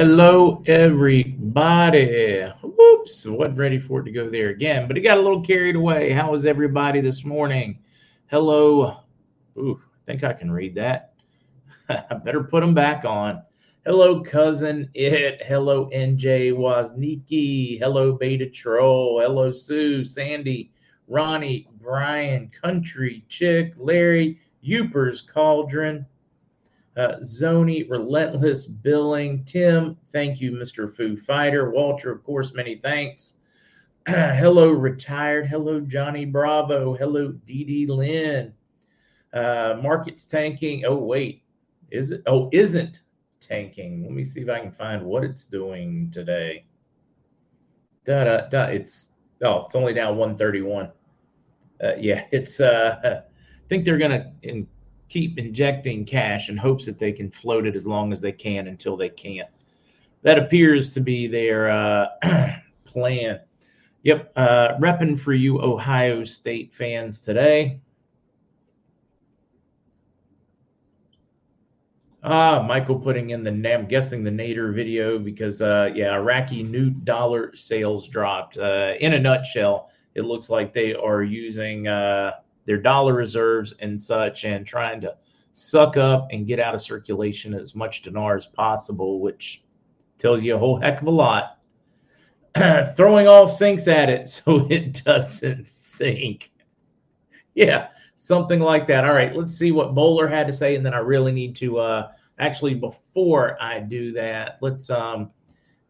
Hello, everybody. Whoops, wasn't ready for it to go there again, but it got a little carried away. How is everybody this morning? Hello. Ooh, I think I can read that. I better put them back on. Hello, cousin it. Hello, NJ Wozniki. Hello, Beta Troll. Hello, Sue, Sandy, Ronnie, Brian, Country, Chick, Larry, Upers, Cauldron uh, Zoni, Relentless Billing, Tim, thank you, Mr. Foo Fighter, Walter, of course, many thanks. hello, retired. Hello, Johnny Bravo. Hello, DD Lynn. Uh, market's tanking. Oh, wait. Is it? Oh, isn't tanking. Let me see if I can find what it's doing today. Da da da. It's, oh, it's only down 131. Uh, yeah, it's, uh, I think they're to, keep injecting cash in hopes that they can float it as long as they can until they can't. That appears to be their uh, plan. Yep, uh, repping for you Ohio State fans today. Ah, Michael putting in the I'm guessing the Nader video because uh, yeah, Iraqi new dollar sales dropped. Uh, in a nutshell, it looks like they are using uh, their dollar reserves and such and trying to suck up and get out of circulation as much dinar as possible, which tells you a whole heck of a lot. Throwing all sinks at it so it doesn't sink. Yeah, something like that. All right, let's see what Bowler had to say, and then I really need to uh, actually before I do that, let's um,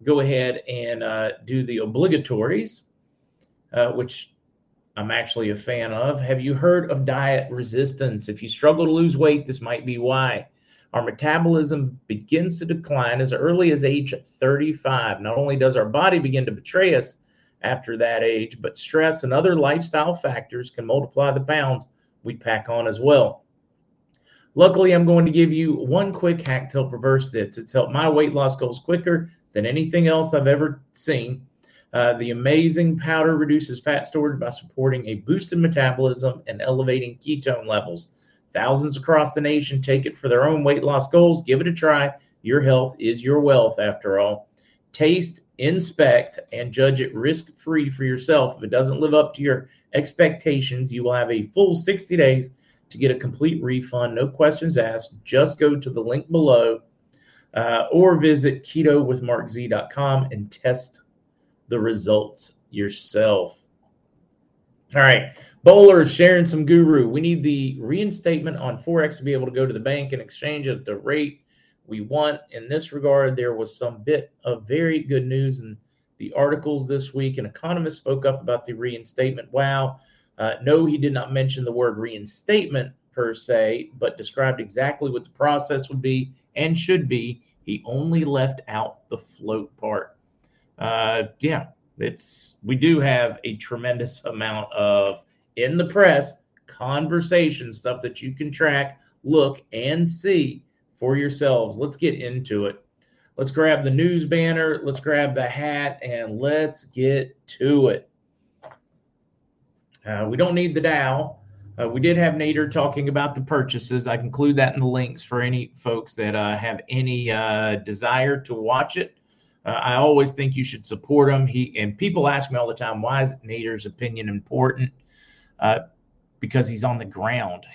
go ahead and uh, do the obligatories, uh, which I'm actually a fan of. Have you heard of diet resistance? If you struggle to lose weight, this might be why. Our metabolism begins to decline as early as age 35. Not only does our body begin to betray us after that age, but stress and other lifestyle factors can multiply the pounds we pack on as well. Luckily, I'm going to give you one quick hack to help reverse this. It's helped my weight loss goals quicker than anything else I've ever seen. Uh, the amazing powder reduces fat storage by supporting a boosted metabolism and elevating ketone levels. Thousands across the nation take it for their own weight loss goals. Give it a try. Your health is your wealth, after all. Taste, inspect, and judge it risk free for yourself. If it doesn't live up to your expectations, you will have a full 60 days to get a complete refund. No questions asked. Just go to the link below uh, or visit ketowithmarkz.com and test the results yourself. All right. Bowler sharing some guru. We need the reinstatement on Forex to be able to go to the bank and exchange at the rate we want. In this regard, there was some bit of very good news in the articles this week. An economist spoke up about the reinstatement. Wow. Uh, no, he did not mention the word reinstatement per se, but described exactly what the process would be and should be. He only left out the float part uh, yeah, it's we do have a tremendous amount of in the press conversation stuff that you can track, look, and see for yourselves. Let's get into it. Let's grab the news banner, let's grab the hat, and let's get to it. Uh, we don't need the Dow. Uh, we did have Nader talking about the purchases. I include that in the links for any folks that uh, have any uh, desire to watch it. Uh, I always think you should support him. He and people ask me all the time, why is Nader's opinion important? Uh, because he's on the ground.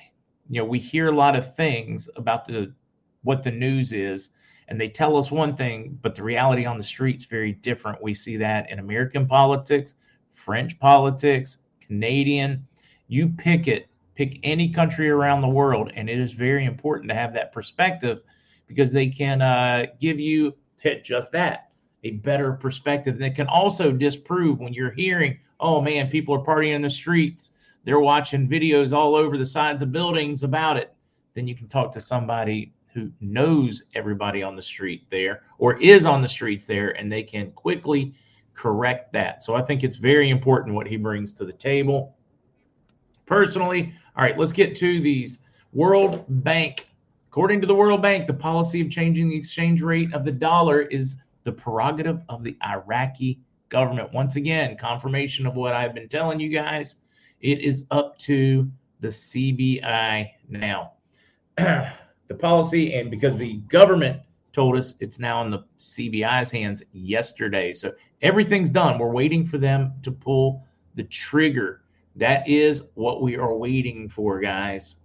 You know, we hear a lot of things about the what the news is, and they tell us one thing, but the reality on the street's very different. We see that in American politics, French politics, Canadian. You pick it, pick any country around the world, and it is very important to have that perspective because they can uh, give you just that a better perspective that can also disprove when you're hearing, oh man, people are partying in the streets, they're watching videos all over the sides of buildings about it. Then you can talk to somebody who knows everybody on the street there or is on the streets there and they can quickly correct that. So I think it's very important what he brings to the table. Personally, all right, let's get to these World Bank. According to the World Bank, the policy of changing the exchange rate of the dollar is the prerogative of the Iraqi government. Once again, confirmation of what I've been telling you guys. It is up to the CBI now. the policy, and because the government told us it's now in the CBI's hands yesterday. So everything's done. We're waiting for them to pull the trigger. That is what we are waiting for, guys.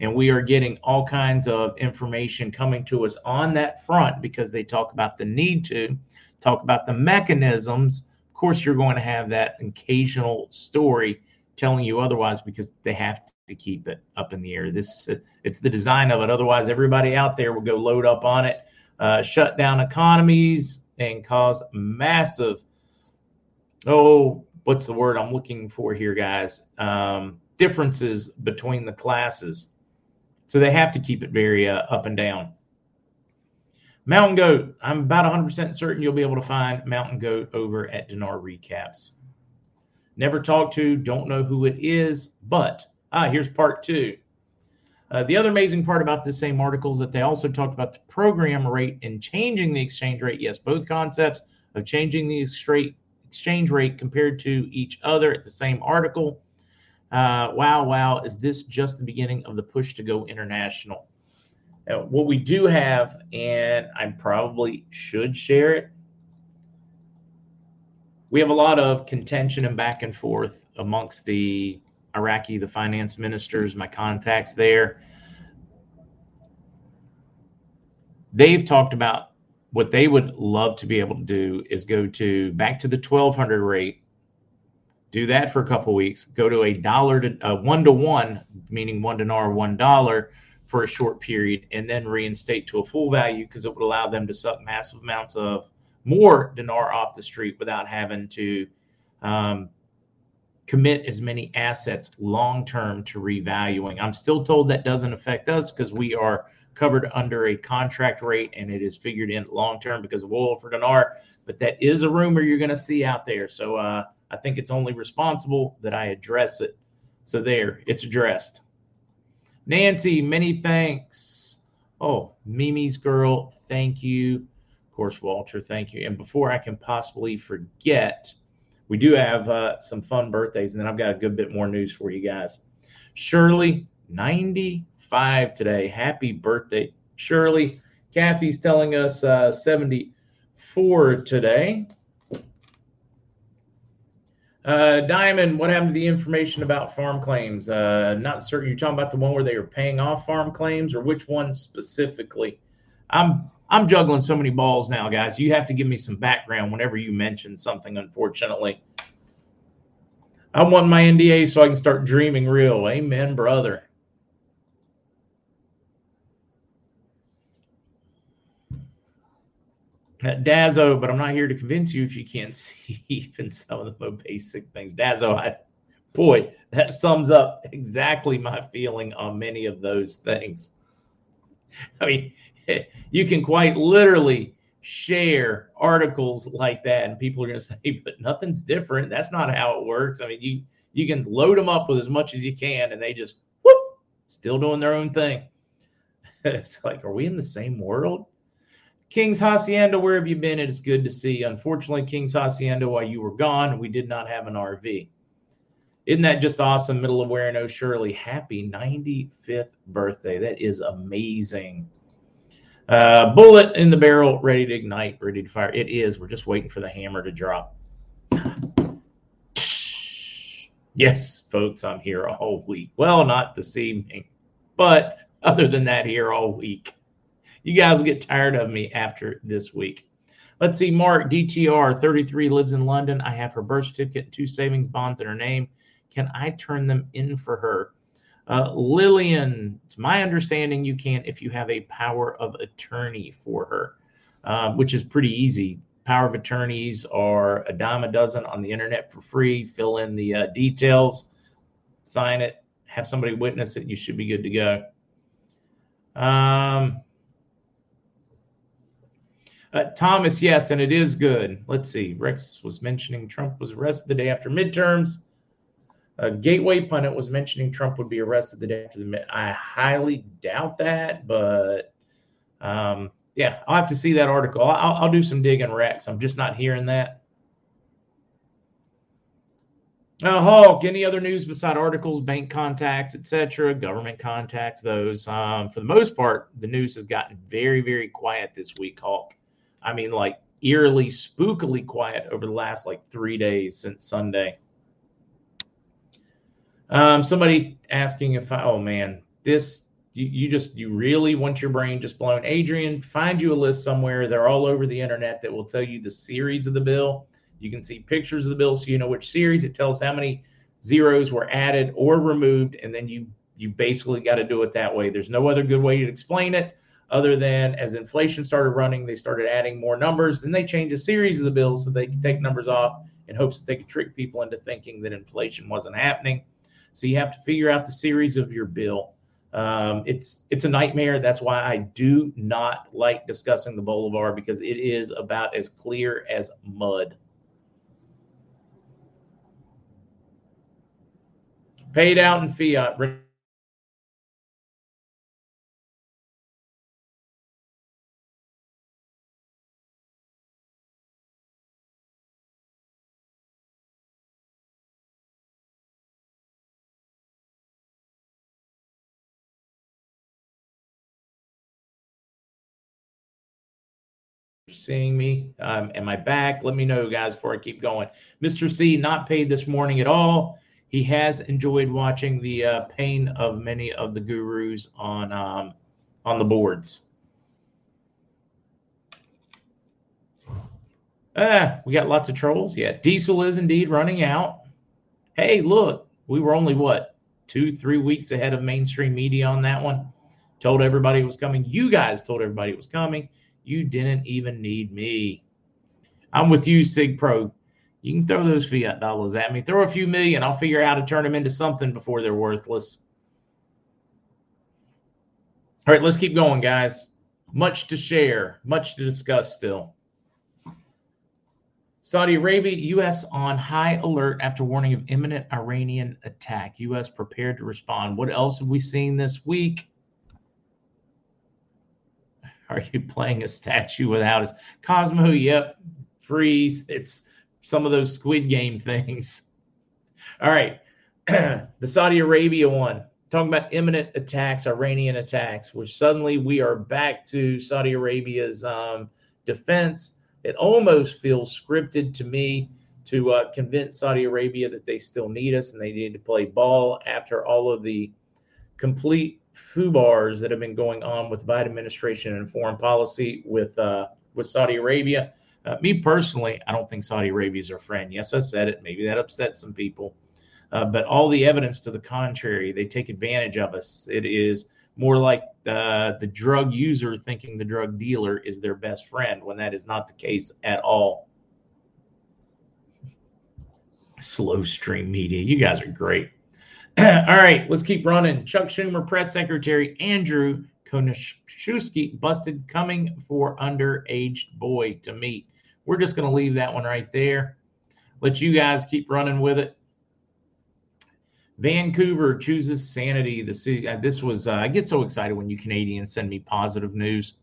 And we are getting all kinds of information coming to us on that front because they talk about the need to, talk about the mechanisms. Of course, you're going to have that occasional story telling you otherwise because they have to keep it up in the air. This it's the design of it. Otherwise, everybody out there will go load up on it, uh, shut down economies, and cause massive. Oh, what's the word I'm looking for here, guys? Um, differences between the classes. So they have to keep it very uh, up and down. Mountain Goat, I'm about 100% certain you'll be able to find Mountain Goat over at Dinar Recaps. Never talked to, don't know who it is, but ah, here's part two. Uh, the other amazing part about this same article is that they also talked about the program rate and changing the exchange rate. Yes, both concepts of changing the exchange rate compared to each other at the same article. Uh, wow, wow, is this just the beginning of the push to go international? Uh, what we do have, and I probably should share it, we have a lot of contention and back and forth amongst the Iraqi, the finance ministers, my contacts there. They've talked about what they would love to be able to do is go to back to the 1200 rate do that for a couple weeks go to a dollar to uh, one to one meaning one dinar one dollar for a short period and then reinstate to a full value because it would allow them to suck massive amounts of more dinar off the street without having to um, commit as many assets long term to revaluing. I'm still told that doesn't affect us because we are covered under a contract rate and it is figured in long term because of oil for dinar but that is a rumor you're going to see out there. So uh, I think it's only responsible that I address it. So there, it's addressed. Nancy, many thanks. Oh, Mimi's girl, thank you. Of course, Walter, thank you. And before I can possibly forget, we do have uh, some fun birthdays, and then I've got a good bit more news for you guys. Shirley, 95 today. Happy birthday, Shirley. Kathy's telling us uh, 74 today. Uh, Diamond, what happened to the information about farm claims? Uh, not certain. You're talking about the one where they were paying off farm claims, or which one specifically? I'm I'm juggling so many balls now, guys. You have to give me some background whenever you mention something. Unfortunately, I want my NDA so I can start dreaming real. Amen, brother. Dazo, but I'm not here to convince you if you can't see even some of the most basic things. Dazo, I, boy, that sums up exactly my feeling on many of those things. I mean, you can quite literally share articles like that, and people are going to say, "But nothing's different." That's not how it works. I mean, you you can load them up with as much as you can, and they just whoop, still doing their own thing. it's like, are we in the same world? King's Hacienda, where have you been? It is good to see. Unfortunately, King's Hacienda, while you were gone, we did not have an RV. Isn't that just awesome? Middle of where no Shirley. Happy 95th birthday. That is amazing. Uh, bullet in the barrel, ready to ignite, ready to fire. It is. We're just waiting for the hammer to drop. Yes, folks, I'm here all week. Well, not this evening, but other than that, here all week. You guys will get tired of me after this week. Let's see. Mark, DTR, 33, lives in London. I have her birth certificate two savings bonds in her name. Can I turn them in for her? Uh, Lillian, it's my understanding you can if you have a power of attorney for her, uh, which is pretty easy. Power of attorneys are a dime a dozen on the internet for free. Fill in the uh, details, sign it, have somebody witness it. You should be good to go. Um, uh, Thomas, yes, and it is good. Let's see. Rex was mentioning Trump was arrested the day after midterms. Gateway pundit was mentioning Trump would be arrested the day after the mid. I highly doubt that, but um, yeah, I'll have to see that article. I'll, I'll do some digging, Rex. I'm just not hearing that. Uh, Hulk, any other news beside articles, bank contacts, etc., government contacts, those? Um, for the most part, the news has gotten very, very quiet this week, Hulk. I mean, like eerily, spookily quiet over the last like three days since Sunday. Um, somebody asking if I, oh man, this you, you just you really want your brain just blown. Adrian, find you a list somewhere. They're all over the internet that will tell you the series of the bill. You can see pictures of the bill so you know which series. It tells how many zeros were added or removed, and then you you basically got to do it that way. There's no other good way to explain it other than as inflation started running, they started adding more numbers. Then they changed a series of the bills so they could take numbers off in hopes that they could trick people into thinking that inflation wasn't happening. So you have to figure out the series of your bill. Um, it's it's a nightmare. That's why I do not like discussing the Bolivar because it is about as clear as mud. Paid out in fiat. Seeing me. Um, am I back? Let me know, guys, before I keep going. Mr. C, not paid this morning at all. He has enjoyed watching the uh, pain of many of the gurus on um, on the boards. Ah, we got lots of trolls. Yeah, diesel is indeed running out. Hey, look, we were only what two, three weeks ahead of mainstream media on that one. Told everybody it was coming. You guys told everybody it was coming. You didn't even need me. I'm with you, Sig Pro. You can throw those fiat dollars at me. Throw a few million. I'll figure out how to turn them into something before they're worthless. All right, let's keep going, guys. Much to share, much to discuss still. Saudi Arabia, U.S. on high alert after warning of imminent Iranian attack. U.S. prepared to respond. What else have we seen this week? Are you playing a statue without us? Cosmo, yep. Freeze. It's some of those Squid Game things. All right. the Saudi Arabia one, talking about imminent attacks, Iranian attacks, which suddenly we are back to Saudi Arabia's um, defense. It almost feels scripted to me to uh, convince Saudi Arabia that they still need us and they need to play ball after all of the complete FUBARs that have been going on with the Biden administration and foreign policy with uh, with Saudi Arabia. Uh, me personally, I don't think Saudi Arabia is our friend. Yes, I said it. Maybe that upsets some people, uh, but all the evidence to the contrary, they take advantage of us. It is more like uh, the drug user thinking the drug dealer is their best friend when that is not the case at all. Slow stream media, you guys are great. All right, let's keep running. Chuck Schumer, press secretary Andrew Koniszewski busted coming for underage boy to meet. We're just going to leave that one right there. Let you guys keep running with it. Vancouver chooses sanity. The city. Uh, this was. Uh, I get so excited when you Canadians send me positive news.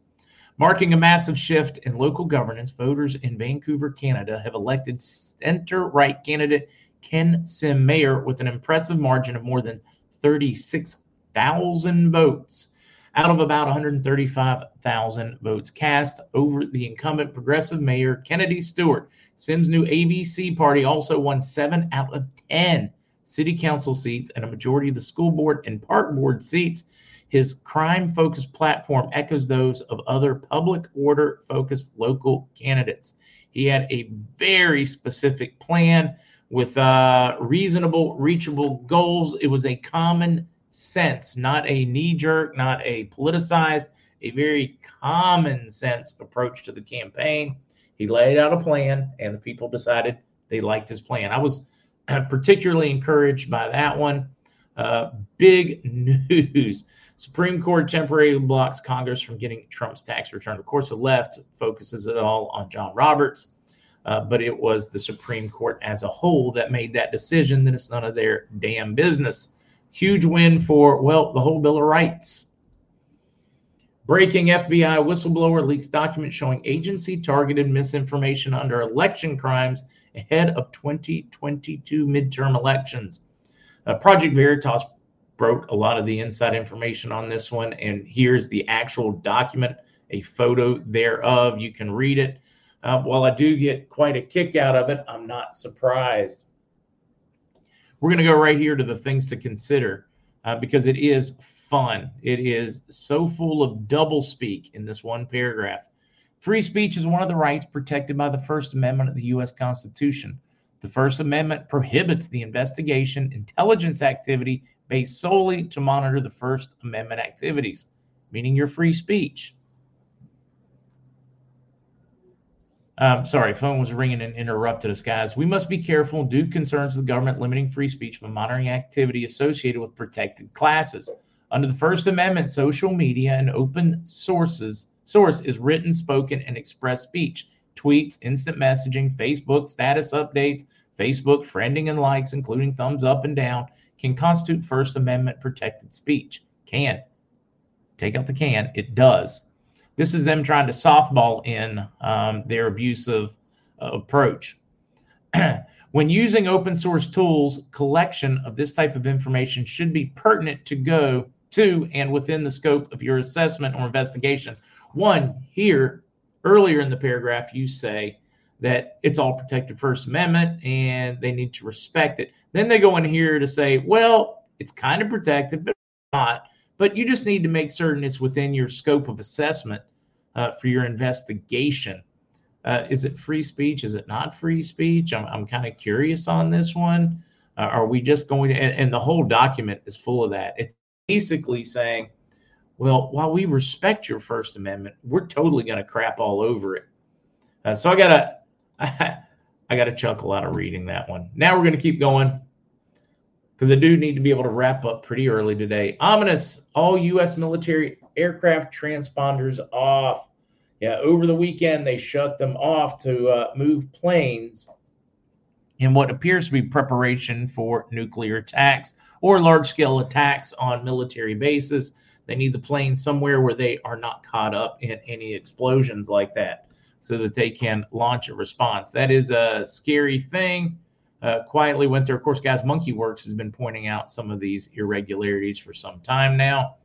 Marking a massive shift in local governance, voters in Vancouver, Canada, have elected center-right candidate Ken Sim mayor with an impressive margin of more than 36,000 votes out of about 135,000 votes cast over the incumbent progressive mayor Kennedy Stewart. Sim's new ABC party also won seven out of 10 city council seats and a majority of the school board and park board seats. His crime focused platform echoes those of other public order focused local candidates. He had a very specific plan with uh, reasonable, reachable goals. It was a common sense, not a knee jerk, not a politicized, a very common sense approach to the campaign. He laid out a plan, and the people decided they liked his plan. I was particularly encouraged by that one. Uh, big news. Supreme Court temporarily blocks Congress from getting Trump's tax return. Of course, the left focuses it all on John Roberts uh, but it was the Supreme Court as a whole that made that decision that it's none of their damn business. Huge win for, well, the whole Bill of Rights. Breaking FBI whistleblower leaks documents showing agency targeted misinformation under election crimes ahead of 2022 midterm elections. Uh, Project Veritas broke a lot of the inside information on this one, and here's the actual document, a photo thereof. You can read it. Uh, while I do get quite a kick out of it, I'm not surprised. We're going to go right here to the things to consider uh, because it is fun. It is so full of doublespeak in this one paragraph. Free speech is one of the rights protected by the First Amendment of the U.S. Constitution. The First Amendment prohibits the investigation, intelligence activity based solely to monitor the First Amendment activities, meaning your free speech. Um, sorry, phone was ringing and interrupted us, guys. We must be careful due concerns of the government limiting free speech by monitoring activity associated with protected classes. Under the First Amendment, social media and open sources source is written, spoken, and express speech. Tweets, instant messaging, Facebook status updates, Facebook friending and likes, including thumbs up and down, can constitute First Amendment protected speech. Can. Take out the can. It does. This is them trying to softball in um, their abusive uh, approach. when using open source tools, collection of this type of information should be pertinent to go to and within the scope of your assessment or investigation. One, here, earlier in the paragraph, you say that it's all protected First Amendment and they need to respect it. Then they go in here to say, well, it's kind of protected, but not. But you just need to make certain it's within your scope of assessment uh, for your investigation. Uh, is it free speech? Is it not free speech? I'm, I'm kind of curious on this one. Uh, are we just going to, and, and the whole document is full of that. It's basically saying, well, while we respect your First Amendment, we're totally going to crap all over it. Uh, so I gotta, I, I gotta chuckle out of reading that one. Now we're going to keep going because I do need to be able to wrap up pretty early today. Ominous: all U.S. military aircraft transponders off. Yeah, over the weekend they shut them off to uh, move planes in what appears to be preparation for nuclear attacks or large scale attacks on military bases. They need the planes somewhere where they are not caught up in any explosions like that so that they can launch a response. That is a scary thing. Uh, quietly went there. Of course, guys, MonkeyWerx has been pointing out some of these irregularities for some time now.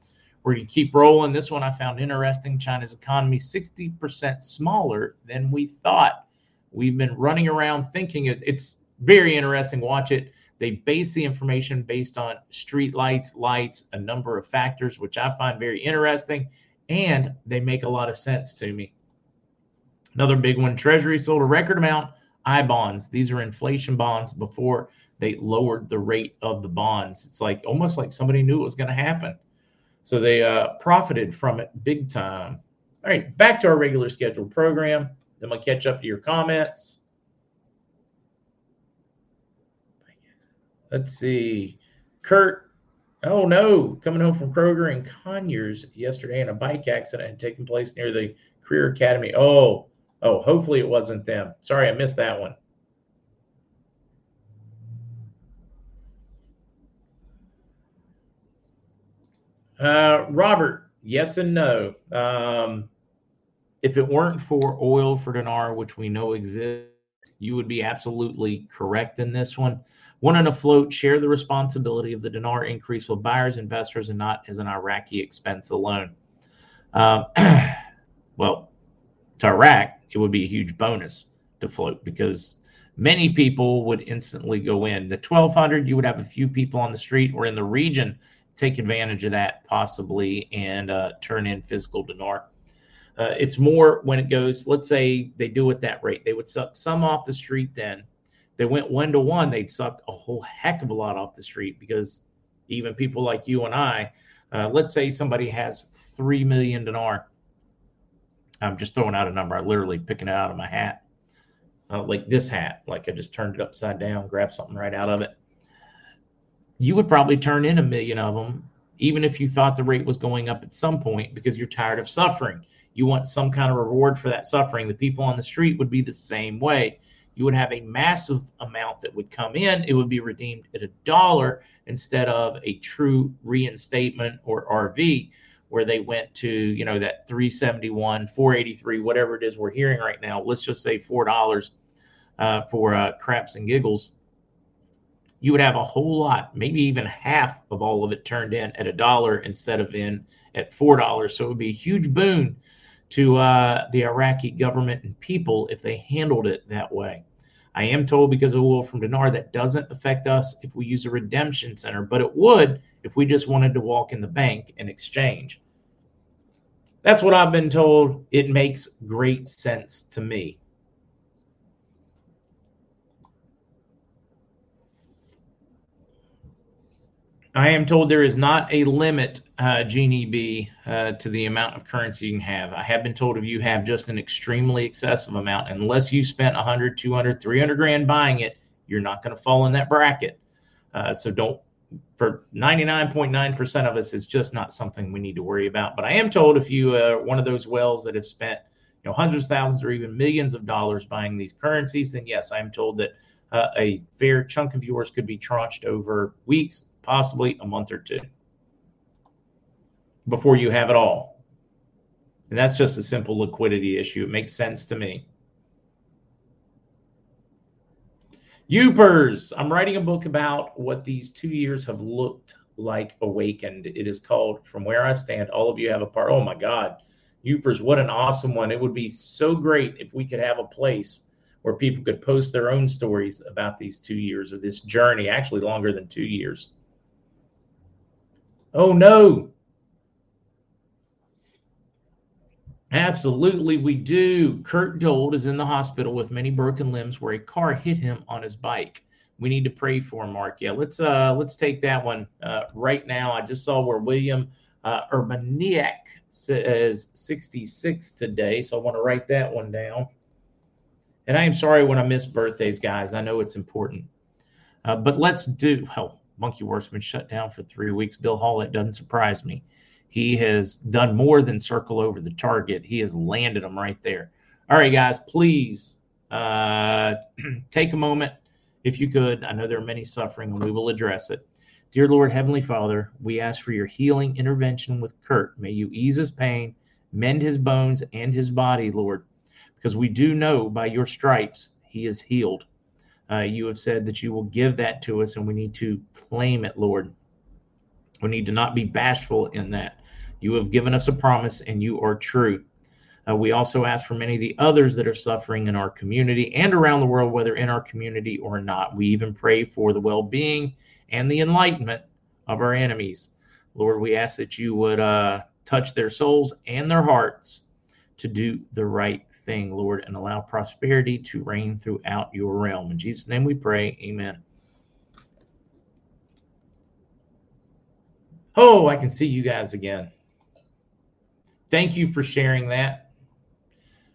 We're going to keep rolling. This one I found interesting. China's economy 60% smaller than we thought. We've been running around thinking it, it's very interesting. Watch it. They base the information based on street lights, lights, a number of factors, which I find very interesting, and they make a lot of sense to me. Another big one Treasury sold a record amount I bonds. These are inflation bonds before they lowered the rate of the bonds. It's like almost like somebody knew it was going to happen. So they uh, profited from it big time. All right, back to our regular scheduled program. Then we'll catch up to your comments. Let's see. Kurt, oh no, coming home from Kroger and Conyers yesterday in a bike accident had taken place near the Career Academy. Oh, oh, hopefully it wasn't them. Sorry, I missed that one. Uh, Robert, yes and no. Um, if it weren't for oil for dinar, which we know exists, you would be absolutely correct in this one. One and a float share the responsibility of the dinar increase with buyers, investors, and not as an Iraqi expense alone. Um, well, to Iraq, it would be a huge bonus to float because many people would instantly go in. The 1200, you would have a few people on the street or in the region take advantage of that possibly and uh, turn in physical dinar. Uh, it's more when it goes, let's say they do it that rate, they would suck some off the street then they went one to one, they'd suck a whole heck of a lot off the street because even people like you and I, uh, let's say somebody has three million dinar. I'm just throwing out a number. I literally picking it out of my hat, uh, like this hat. Like I just turned it upside down, grabbed something right out of it. You would probably turn in a million of them, even if you thought the rate was going up at some point because you're tired of suffering. You want some kind of reward for that suffering. The people on the street would be the same way you would have a massive amount that would come in. It would be redeemed at a dollar instead of a true reinstatement or RV, where they went to, you know, that 371, 483, whatever it is we're hearing right now. Let's just say $4. uh, for uh, craps and giggles, you would have a whole lot, maybe even half of all of it turned in at a dollar instead of in at four dollars. So it would be a huge boon to uh, the Iraqi government and people if they handled it that way. I am told because of oil from dinar that doesn't affect us if we use a redemption center, but it would if we just wanted to walk in the bank and exchange. That's what I've been told. It makes great sense to me. I am told there is not a limit, uh, Genie B, uh, to the amount of currency you can have. I have been told if you have just an extremely excessive amount, unless you spent 100, 200, 300 grand buying it, you're not going to fall in that bracket. Uh, so don't, for 99.9% of us, it's just not something we need to worry about. But I am told if you are uh, one of those whales that have spent you know hundreds of thousands or even millions of dollars buying these currencies, then yes, I am told that uh, a fair chunk of yours could be tranched over weeks, possibly a month or two before you have it all. And that's just a simple liquidity issue. It makes sense to me. Upers, I'm writing a book about what these two years have looked like awakened. It is called From Where I Stand. All of you have a part. Oh my God. Upers, what an awesome one. It would be so great if we could have a place where people could post their own stories about these two years or this journey, actually longer than two years. Oh no. Absolutely, we do. Kurt Dold is in the hospital with many broken limbs where a car hit him on his bike. We need to pray for him, Mark. Yeah, let's uh let's take that one uh, right now. I just saw where William uh, Urbaniak says 66 today, so I want to write that one down. And I am sorry when I miss birthdays, guys. I know it's important, uh, but let's do. Well, Monkey Work's been shut down for three weeks. Bill Hall, it doesn't surprise me. He has done more than circle over the target. He has landed them right there. All right, guys, please uh, take a moment if you could. I know there are many suffering, and we will address it. Dear Lord, Heavenly Father, we ask for your healing intervention with Kurt. May you ease his pain, mend his bones and his body, Lord, because we do know by your stripes he is healed. Uh, you have said that you will give that to us, and we need to claim it, Lord. We need to not be bashful in that. You have given us a promise, and you are true. Uh, we also ask for many of the others that are suffering in our community and around the world, whether in our community or not. We even pray for the well being and the enlightenment of our enemies. Lord, we ask that you would uh, touch their souls and their hearts to do the right thing, Lord, and allow prosperity to reign throughout your realm. In Jesus' name we pray. Amen. Oh, I can see you guys again. Thank you for sharing that.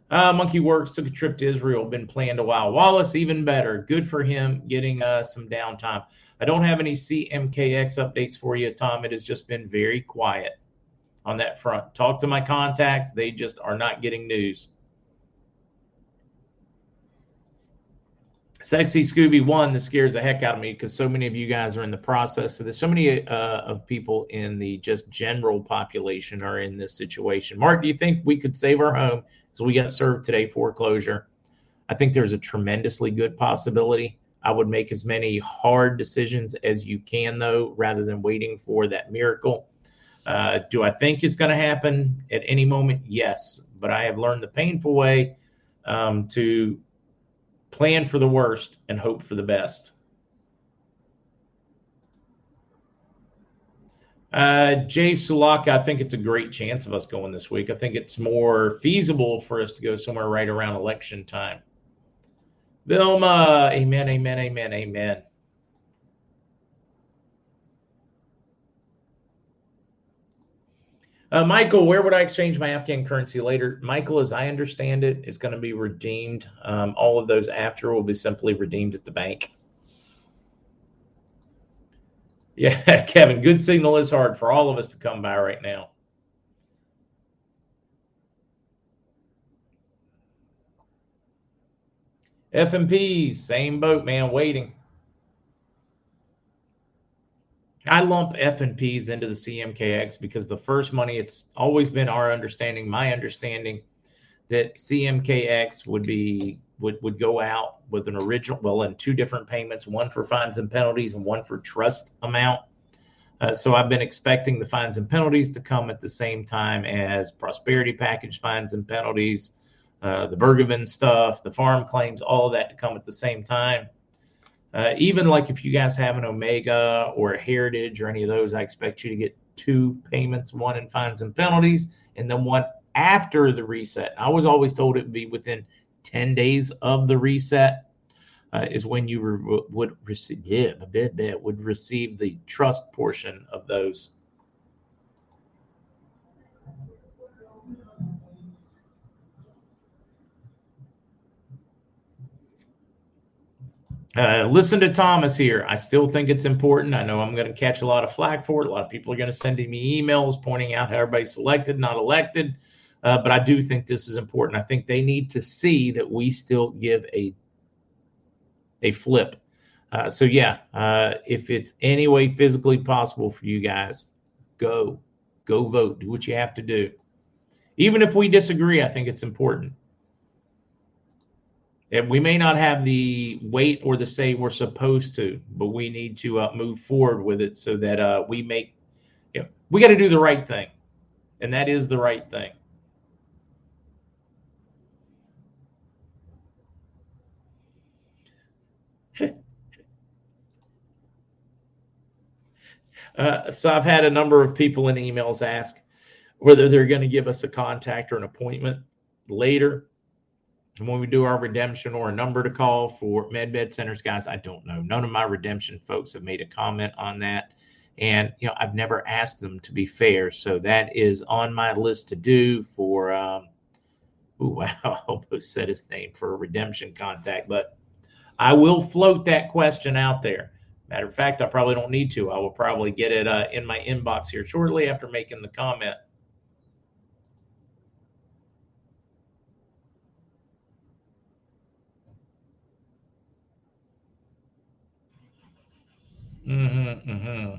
Uh, MonkeyWerx took a trip to Israel, been planned a while. Wallace, even better. Good for him getting uh, some downtime. I don't have any CMKX updates for you, Tom. It has just been very quiet on that front. Talk to my contacts. They just are not getting news. Sexy Scooby one that scares the heck out of me because so many of you guys are in the process of this. So many uh, of people in the just general population are in this situation. Mark, do you think we could save our home? So we got served today foreclosure. I think there's a tremendously good possibility. I would make as many hard decisions as you can, though, rather than waiting for that miracle. Uh, do I think it's going to happen at any moment? Yes, but I have learned the painful way um, to plan for the worst and hope for the best. Uh, Jay Sulaka, I think it's a great chance of us going this week. I think it's more feasible for us to go somewhere right around election time. Vilma, amen, amen, amen, amen. Uh, Michael, where would I exchange my Afghan currency later? Michael, as I understand it, is going to be redeemed. Um, all of those after will be simply redeemed at the bank. Yeah, Kevin, good signal is hard for all of us to come by right now. FMP, same boat, man, waiting. I lump F and P's into the CMKX because the first money, it's always been our understanding, my understanding, that CMKX would be would, would go out with an original, well, in two different payments, one for fines and penalties and one for trust amount. Uh, so I've been expecting the fines and penalties to come at the same time as prosperity package fines and penalties, uh, the Bergevin stuff, the farm claims, all of that to come at the same time. Uh, even like if you guys have an Omega or a Heritage or any of those, I expect you to get two payments, one in fines and penalties, and then one after the reset. I was always told it would be within 10 days of the reset. Uh, is when you re- would receive yeah, bit, bit, would receive the trust portion of those. Uh, listen to Thomas here. I still think it's important. I know I'm going to catch a lot of flack for it. A lot of people are going to send me emails pointing out how everybody's selected, not elected. Uh, but I do think this is important. I think they need to see that we still give a a flip. Uh, so yeah, uh, if it's any way physically possible for you guys, go, go vote. Do what you have to do. Even if we disagree, I think it's important. And we may not have the weight or the say we're supposed to, but we need to uh, move forward with it so that uh, we make, you know, we got to do the right thing. And that is the right thing. Uh, so I've had a number of people in emails ask whether they're going to give us a contact or an appointment later when we do our redemption or a number to call for MedBed centers, guys, I don't know. None of my redemption folks have made a comment on that. And, you know, I've never asked them to be fair. So that is on my list to do for, um, ooh, wow, I almost said his name for a redemption contact, but I will float that question out there. Matter of fact, I probably don't need to. I will probably get it uh, in my inbox here shortly after making the comment. Mm-hmm, mm-hmm.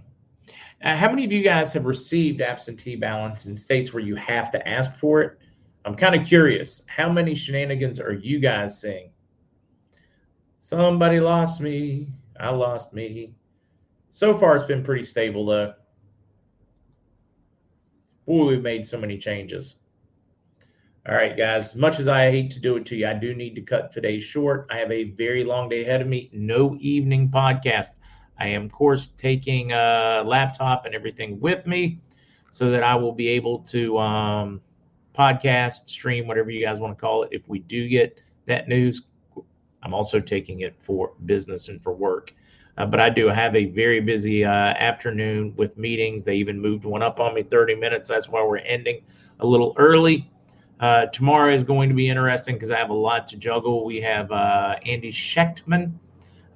Uh, how many of you guys have received absentee ballots in states where you have to ask for it? I'm kind of curious. How many shenanigans are you guys seeing? Somebody lost me. I lost me. So far, it's been pretty stable, though. Boy, we've made so many changes. All right, guys. Much as I hate to do it to you, I do need to cut today short. I have a very long day ahead of me. No evening podcast. I am, of course, taking a laptop and everything with me so that I will be able to um, podcast, stream, whatever you guys want to call it. If we do get that news, I'm also taking it for business and for work. Uh, but I do have a very busy uh, afternoon with meetings. They even moved one up on me 30 minutes. That's why we're ending a little early. Uh, tomorrow is going to be interesting because I have a lot to juggle. We have uh, Andy Schectman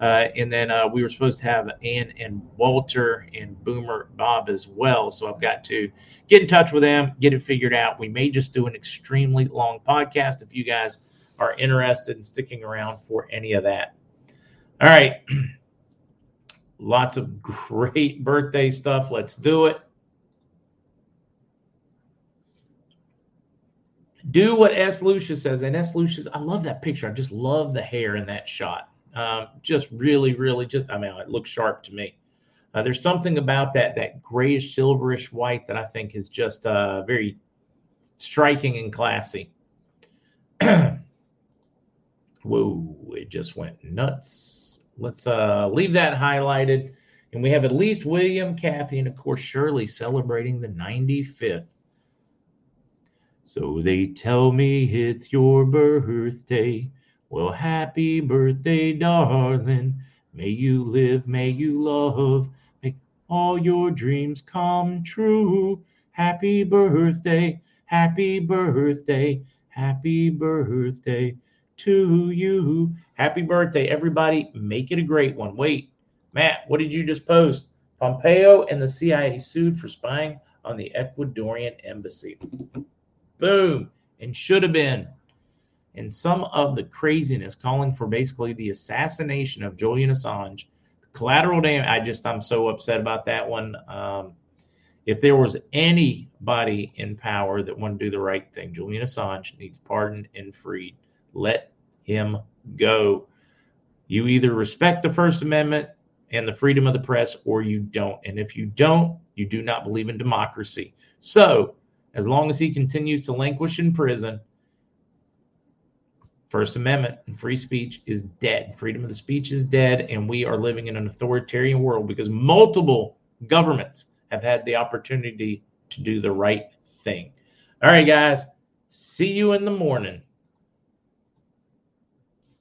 uh, and then uh, we were supposed to have Ann and Walter and Boomer Bob as well. So I've got to get in touch with them, get it figured out. We may just do an extremely long podcast if you guys are interested in sticking around for any of that. All right. Lots of great birthday stuff. Let's do it. Do what S. Lucius says. And S. Lucius, I love that picture. I just love the hair in that shot. Um, just really, really, just I mean, it looks sharp to me. Uh, there's something about that that grayish, silverish white that I think is just uh, very striking and classy. Whoa, it just went nuts. Let's uh, leave that highlighted. And we have at least William, Kathy, and of course Shirley celebrating the 95th. So they tell me it's your birthday. Well, happy birthday, darling. May you live, may you love, make all your dreams come true. Happy birthday, happy birthday, happy birthday to you. Happy birthday, everybody. Make it a great one. Wait, Matt, what did you just post? Pompeo and the CIA sued for spying on the Ecuadorian embassy. Boom. And should have been and some of the craziness calling for basically the assassination of Julian Assange. Collateral damage. I just I'm so upset about that one. Um, if there was anybody in power that wanted to do the right thing, Julian Assange needs pardoned and freed. Let him go. You either respect the First Amendment and the freedom of the press or you don't. And if you don't, you do not believe in democracy. So, as long as he continues to languish in prison, First Amendment and free speech is dead. Freedom of the speech is dead, and we are living in an authoritarian world because multiple governments have had the opportunity to do the right thing. All right, guys, see you in the morning.